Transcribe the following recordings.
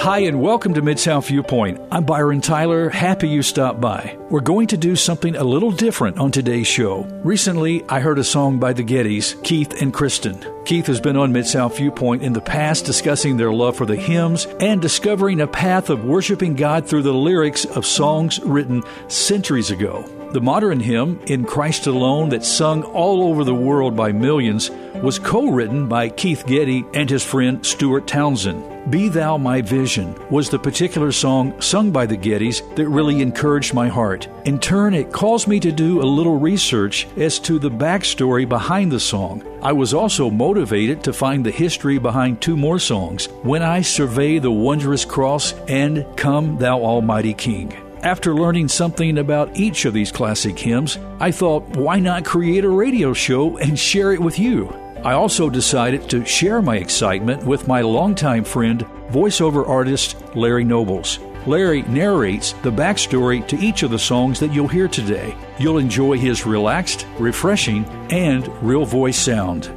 Hi, and welcome to Mid South Viewpoint. I'm Byron Tyler. Happy you stopped by. We're going to do something a little different on today's show. Recently, I heard a song by the Gettys, Keith and Kristen. Keith has been on Mid South Viewpoint in the past discussing their love for the hymns and discovering a path of worshiping God through the lyrics of songs written centuries ago. The modern hymn, In Christ Alone, that's sung all over the world by millions, was co written by Keith Getty and his friend Stuart Townend. Be Thou My Vision was the particular song sung by the Gettys that really encouraged my heart. In turn, it caused me to do a little research as to the backstory behind the song. I was also motivated to find the history behind two more songs When I Survey the Wondrous Cross and Come Thou Almighty King. After learning something about each of these classic hymns, I thought, why not create a radio show and share it with you? I also decided to share my excitement with my longtime friend, voiceover artist Larry Nobles. Larry narrates the backstory to each of the songs that you'll hear today. You'll enjoy his relaxed, refreshing, and real voice sound.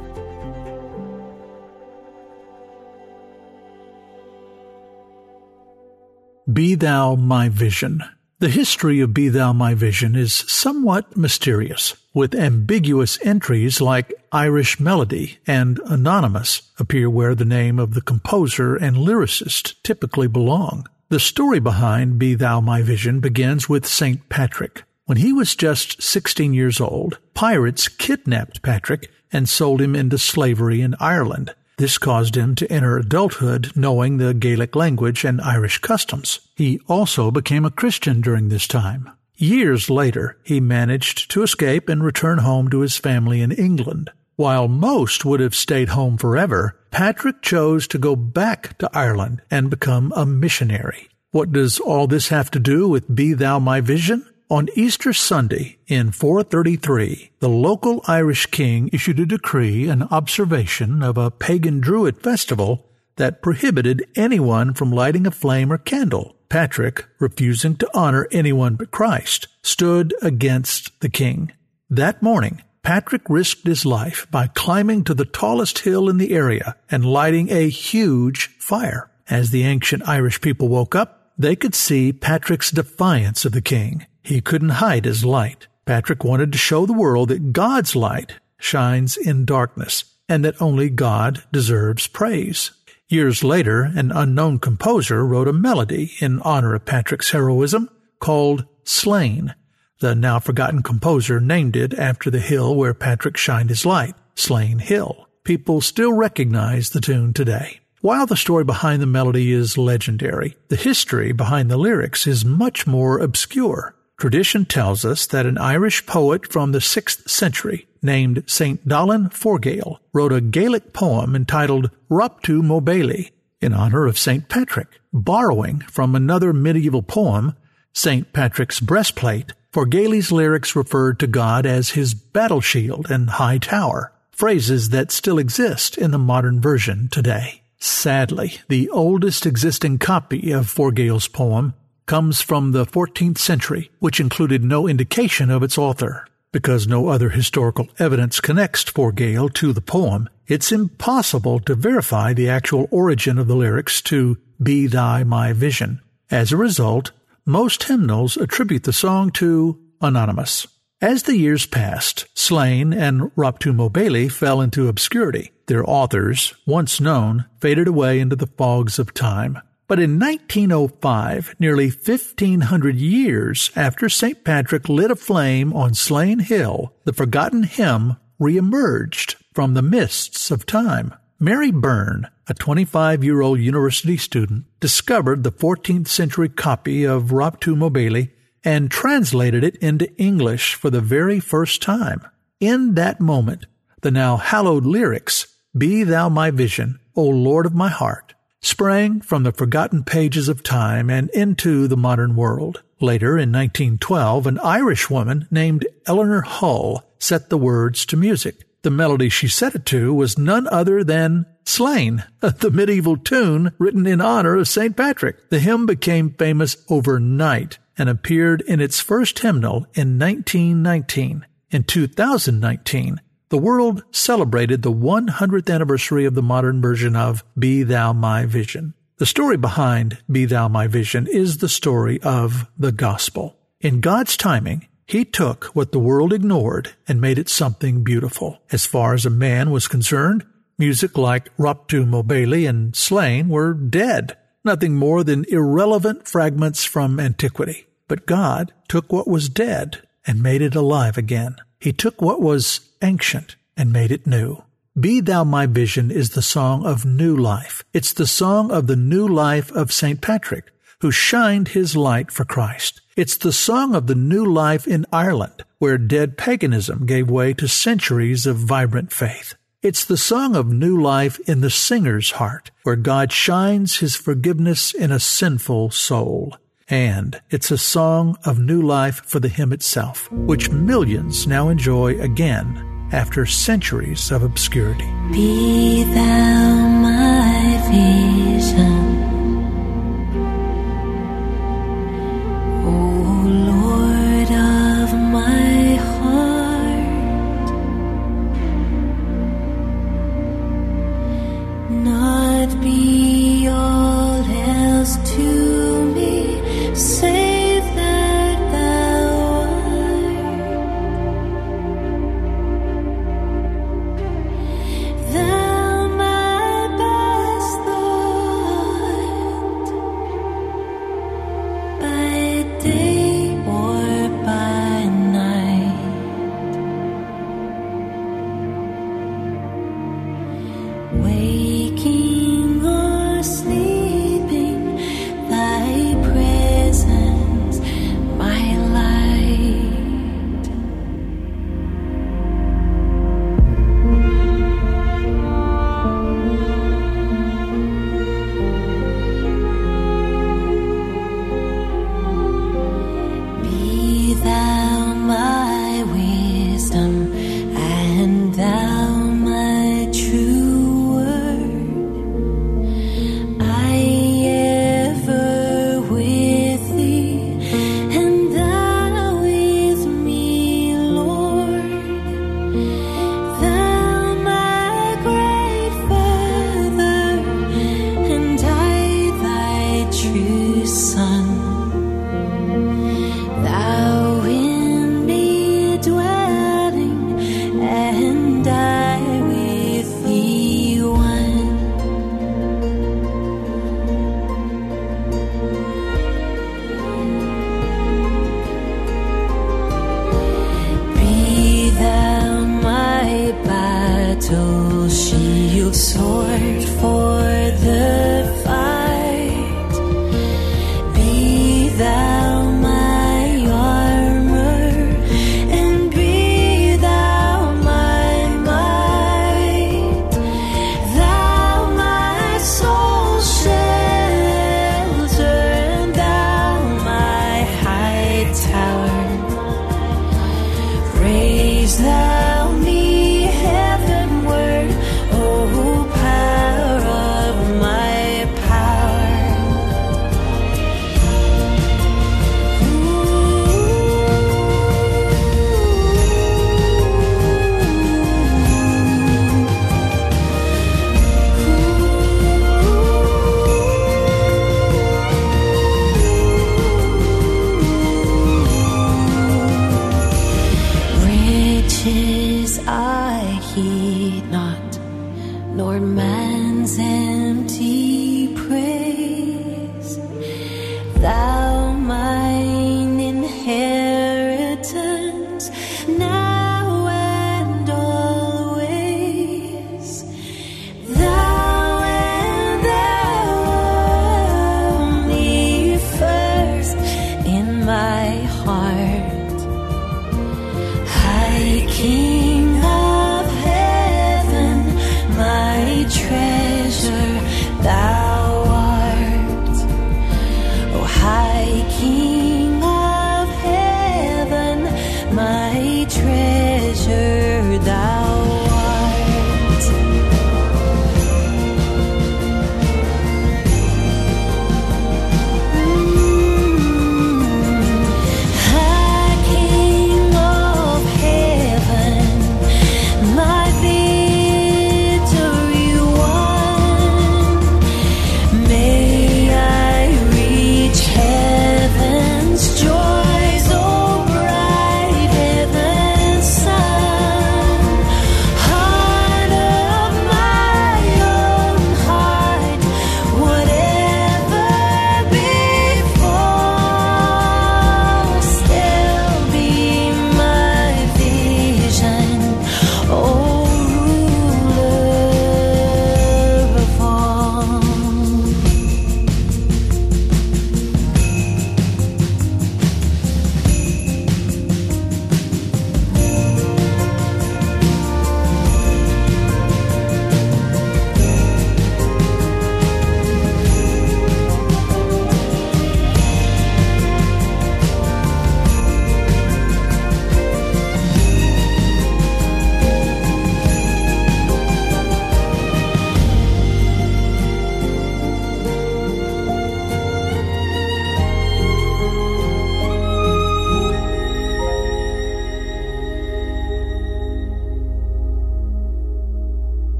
Be Thou My Vision. The history of Be Thou My Vision is somewhat mysterious, with ambiguous entries like Irish Melody and Anonymous appear where the name of the composer and lyricist typically belong. The story behind Be Thou My Vision begins with St. Patrick. When he was just 16 years old, pirates kidnapped Patrick and sold him into slavery in Ireland. This caused him to enter adulthood knowing the Gaelic language and Irish customs. He also became a Christian during this time. Years later, he managed to escape and return home to his family in England. While most would have stayed home forever, Patrick chose to go back to Ireland and become a missionary. What does all this have to do with Be Thou My Vision? On Easter Sunday in 433, the local Irish king issued a decree in observation of a pagan Druid festival that prohibited anyone from lighting a flame or candle. Patrick, refusing to honor anyone but Christ, stood against the king. That morning, Patrick risked his life by climbing to the tallest hill in the area and lighting a huge fire. As the ancient Irish people woke up, they could see Patrick's defiance of the king. He couldn't hide his light. Patrick wanted to show the world that God's light shines in darkness and that only God deserves praise. Years later, an unknown composer wrote a melody in honor of Patrick's heroism called Slane. The now forgotten composer named it after the hill where Patrick shined his light, Slane Hill. People still recognize the tune today. While the story behind the melody is legendary, the history behind the lyrics is much more obscure. Tradition tells us that an Irish poet from the 6th century named St. Dallan Forgaill wrote a Gaelic poem entitled Rop tú mo Baile in honor of St. Patrick. Borrowing from another medieval poem, St. Patrick's Breastplate, Forgaill's lyrics referred to God as his battle shield and high tower, phrases that still exist in the modern version today. Sadly, the oldest existing copy of Forgaill's poem comes from the 14th century, which included no indication of its author. Because no other historical evidence connects Forgaill to the poem, it's impossible to verify the actual origin of the lyrics to Be Thy My Vision. As a result, most hymnals attribute the song to Anonymous. As the years passed, Slane and Rop tú mo Baile fell into obscurity. Their authors, once known, faded away into the fogs of time. But in 1905, nearly 1500 years after St. Patrick lit a flame on Slane Hill, the forgotten hymn reemerged from the mists of time. Mary Byrne, a 25 year old university student, discovered the 14th century copy of Rop tú mo Baile and translated it into English for the very first time. In that moment, the now hallowed lyrics, Be Thou My Vision, O Lord of my heart, sprang from the forgotten pages of time and into the modern world. Later, in 1912, an Irish woman named Eleanor Hull set the words to music. The melody she set it to was none other than Slane, the medieval tune written in honor of St. Patrick. The hymn became famous overnight and appeared in its first hymnal in 1919. In 2019, the world celebrated the 100th anniversary of the modern version of Be Thou My Vision. The story behind Be Thou My Vision is the story of the gospel. In God's timing, he took what the world ignored and made it something beautiful. As far as a man was concerned, music like Rop tú mo Baile and Slane were dead, nothing more than irrelevant fragments from antiquity. But God took what was dead and made it alive again. He took what was ancient and made it new. Be Thou My Vision is the song of new life. It's the song of the new life of St. Patrick, who shined his light for Christ. It's the song of the new life in Ireland, where dead paganism gave way to centuries of vibrant faith. It's the song of new life in the singer's heart, where God shines his forgiveness in a sinful soul. And it's a song of new life for the hymn itself, which millions now enjoy again after centuries of obscurity. Be thou my vision.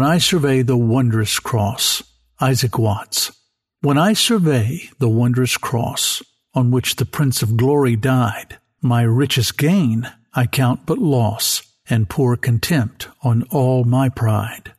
When I survey the wondrous cross, Isaac Watts. When I survey the wondrous cross on which the Prince of Glory died, my richest gain I count but loss and pour contempt on all my pride.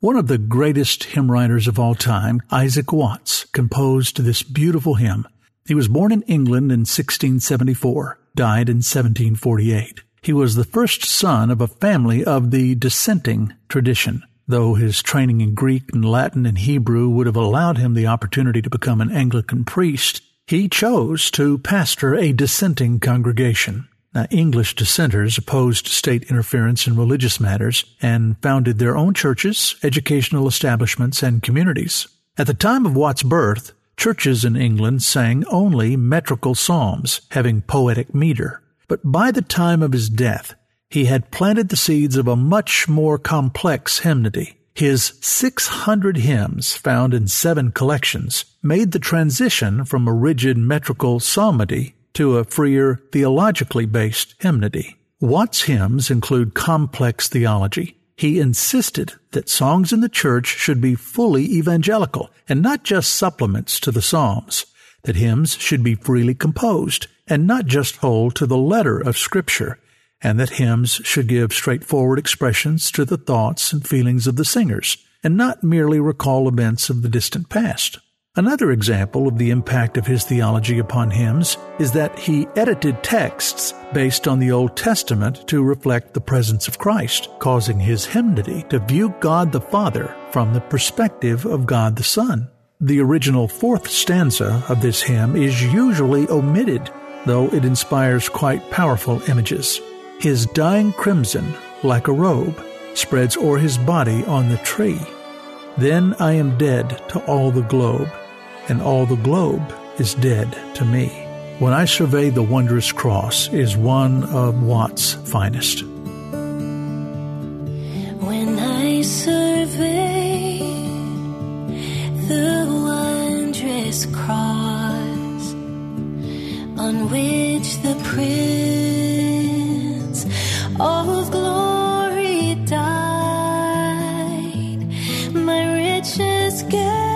One of the greatest hymn writers of all time, Isaac Watts, composed this beautiful hymn. He was born in England in 1674, died in 1748. He was the first son of a family of the dissenting tradition. Though his training in Greek and Latin and Hebrew would have allowed him the opportunity to become an Anglican priest, he chose to pastor a dissenting congregation. Now, English dissenters opposed state interference in religious matters and founded their own churches, educational establishments, and communities. At the time of Watt's birth, churches in England sang only metrical psalms, having poetic meter. But by the time of his death, he had planted the seeds of a much more complex hymnody. His 600 hymns, found in seven collections, made the transition from a rigid metrical psalmody to a freer, theologically based hymnody. Watts' hymns include complex theology. He insisted that songs in the church should be fully evangelical and not just supplements to the Psalms, that hymns should be freely composed and not just hold to the letter of Scripture, and that hymns should give straightforward expressions to the thoughts and feelings of the singers, and not merely recall events of the distant past. Another example of the impact of his theology upon hymns is that he edited texts based on the Old Testament to reflect the presence of Christ, causing his hymnody to view God the Father from the perspective of God the Son. The original fourth stanza of this hymn is usually omitted, though it inspires quite powerful images. His dying crimson, like a robe, spreads o'er his body on the tree. Then I am dead to all the globe, and all the globe is dead to me. When I survey the wondrous cross is one of Watt's finest. When I survey the wondrous cross on which the Prince of glory died, my riches gain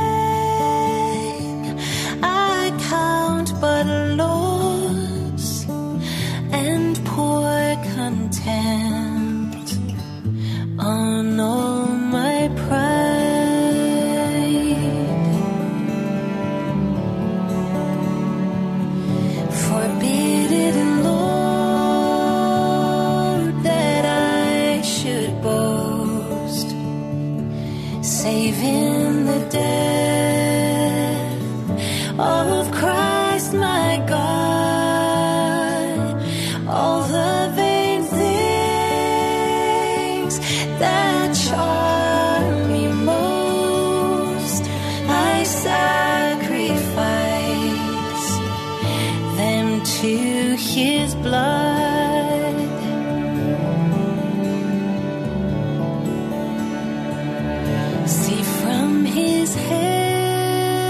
sacrifice them to His blood. See from his head,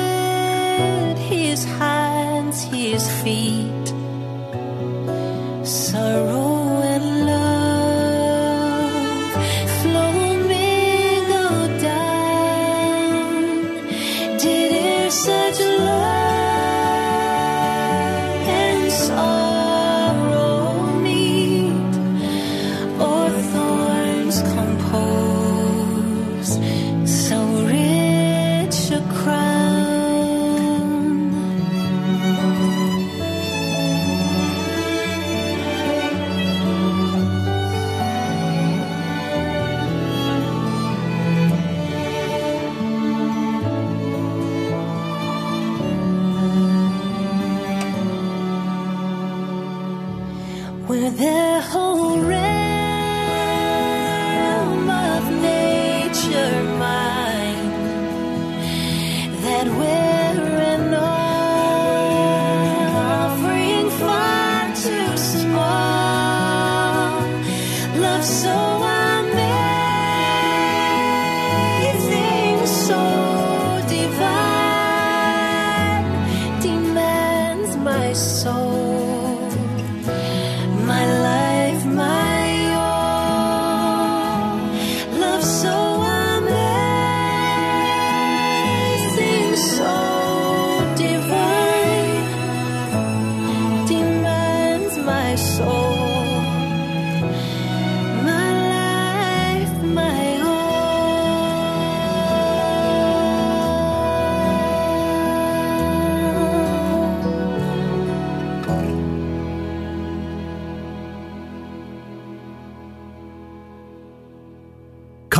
his hands, his feet,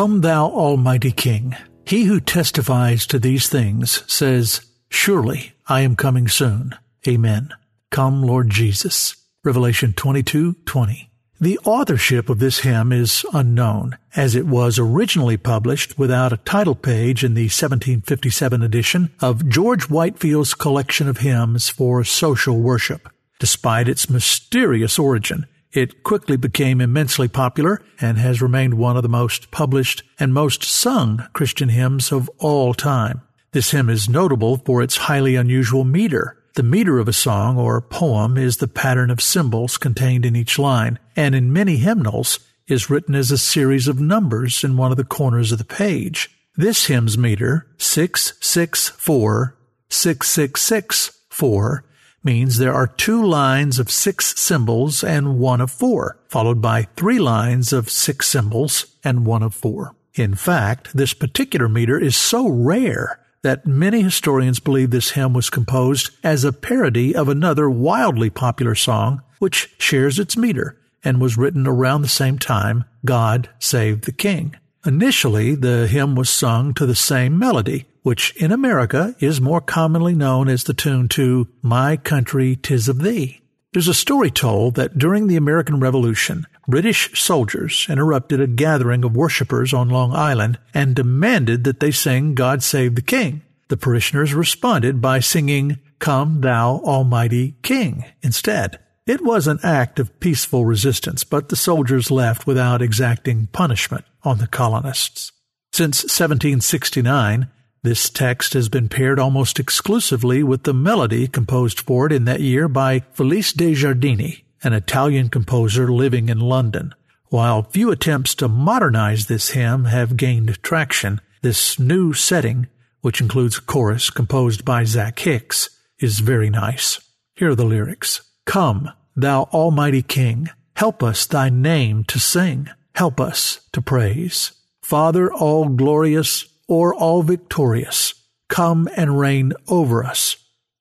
Come, thou Almighty King. He who testifies to these things says, Surely I am coming soon. Amen. Come, Lord Jesus. Revelation 22 20. The authorship of this hymn is unknown, as it was originally published without a title page in the 1757 edition of George Whitefield's collection of hymns for social worship. Despite its mysterious origin, it quickly became immensely popular and has remained one of the most published and most sung Christian hymns of all time. This hymn is notable for its highly unusual meter, the meter of a song or poem is the pattern of symbols contained in each line, and in many hymnals is written as a series of numbers in one of the corners of the page. This hymn's meter, 664, 6664, means there are two lines of six symbols and one of four, followed by three lines of six symbols and one of four. In fact, this particular meter is so rare that many historians believe this hymn was composed as a parody of another wildly popular song which shares its meter and was written around the same time, God Save the King. Initially, the hymn was sung to the same melody, which in America is more commonly known as the tune to My Country Tis of Thee. There's a story told that during the American Revolution, British soldiers interrupted a gathering of worshippers on Long Island and demanded that they sing God Save the King. The parishioners responded by singing Come Thou Almighty King instead. It was an act of peaceful resistance, but the soldiers left without exacting punishment on the colonists. Since 1769, this text has been paired almost exclusively with the melody composed for it in that year by Felice De Giardini, an Italian composer living in London. While few attempts to modernize this hymn have gained traction, this new setting, which includes a chorus composed by Zach Hicks, is very nice. Here are the lyrics. Come, thou almighty King, help us thy name to sing, help us to praise. Father all glorious or all victorious, come and reign over us,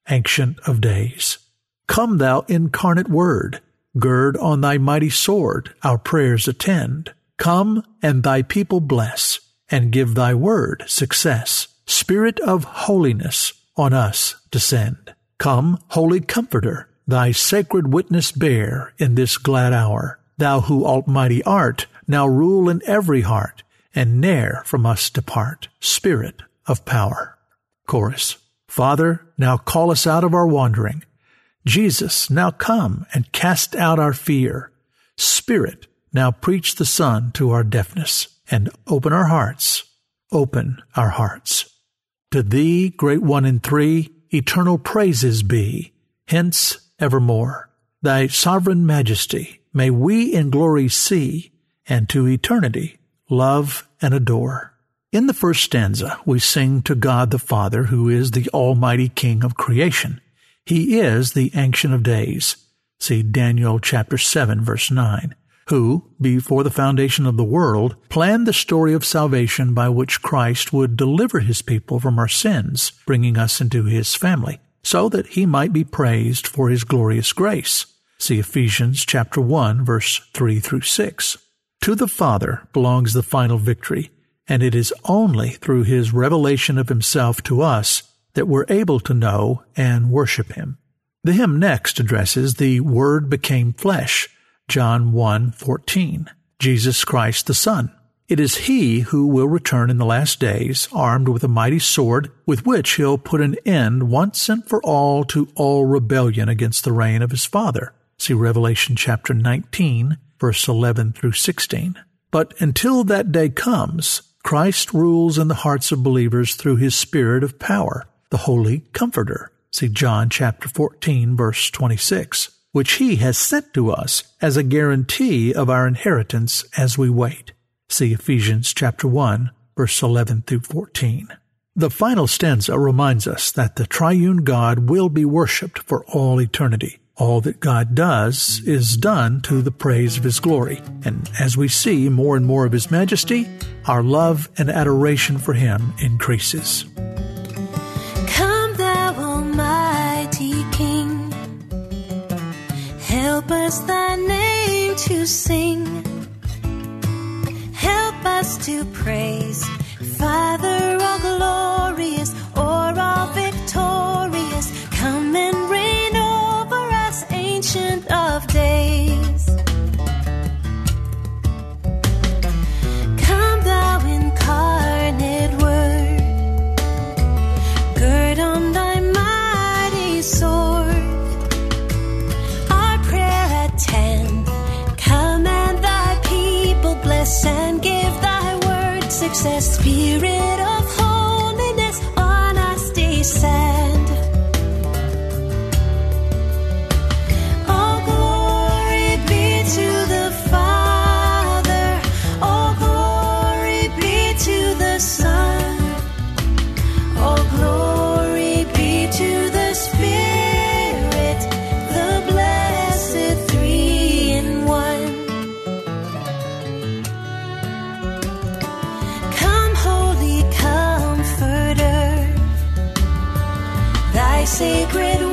ancient of days. Come thou incarnate word, Gird on thy mighty sword, our prayers attend. Come and thy people bless, and give thy word success. Spirit of holiness, on us descend. Come, Holy Comforter, thy sacred witness bear in this glad hour. Thou who almighty art, now rule in every heart, and ne'er from us depart. Spirit of power. Chorus. Father, now call us out of our wandering Jesus, now come and cast out our fear. Spirit, now preach the Son to our deafness and open our hearts. Open our hearts. To thee, great one in three, eternal praises be, hence evermore. Thy sovereign majesty may we in glory see, and to eternity love and adore. In the first stanza, we sing to God the Father, who is the Almighty King of creation. He is the Ancient of Days. See Daniel chapter 7 verse 9 who, before the foundation of the world, planned the story of salvation by which Christ would deliver his people from our sins, bringing us into his family, so that he might be praised for his glorious grace. See Ephesians chapter 1 verse 3 through 6. To the Father belongs the final victory, and it is only through his revelation of himself to us that we're able to know and worship him. The hymn next addresses the Word became flesh, John 1 14, Jesus Christ the Son. It is he who will return in the last days, armed with a mighty sword, with which he'll put an end once and for all to all rebellion against the reign of his Father. See Revelation chapter 19, verse 11 through 16. But until that day comes, Christ rules in the hearts of believers through his Spirit of power the Holy Comforter. See John chapter 14 verse 26, which he has sent to us as a guarantee of our inheritance as we wait. See Ephesians chapter 1 verse 11 through 14. The final stanza reminds us that the triune God will be worshiped for all eternity. All that God does is done to the praise of His glory. And as we see more and more of His majesty, our love and adoration for Him increases. Come, thou Almighty King, help us thy name to sing. Help us to praise. Father, all glorious, or all victorious, come and success. Spirit sacred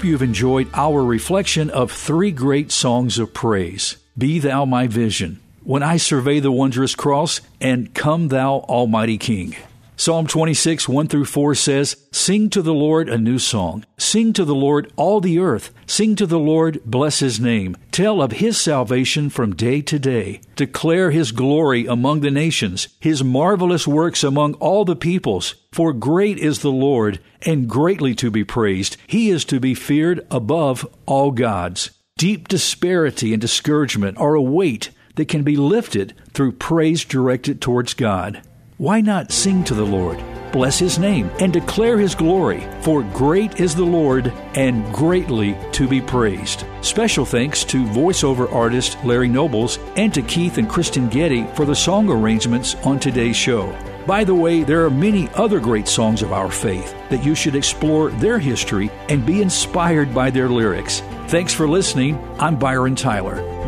Hope you've enjoyed our reflection of three great songs of praise Be Thou My Vision, When I Survey the Wondrous Cross, and Come Thou Almighty King. Psalm 26, 1 through 4 says, Sing to the Lord a new song. Sing to the Lord all the earth. Sing to the Lord, bless his name. Tell of his salvation from day to day. Declare his glory among the nations, his marvelous works among all the peoples. For great is the Lord, and greatly to be praised. He is to be feared above all gods. Deep disparity and discouragement are a weight that can be lifted through praise directed towards God. Why not sing to the Lord, bless his name, and declare his glory? For great is the Lord and greatly to be praised. Special thanks to voiceover artist Larry Nobles and to Keith and Kristen Getty for the song arrangements on today's show. By the way, there are many other great songs of our faith that you should explore their history and be inspired by their lyrics. Thanks for listening. I'm Byron Tyler.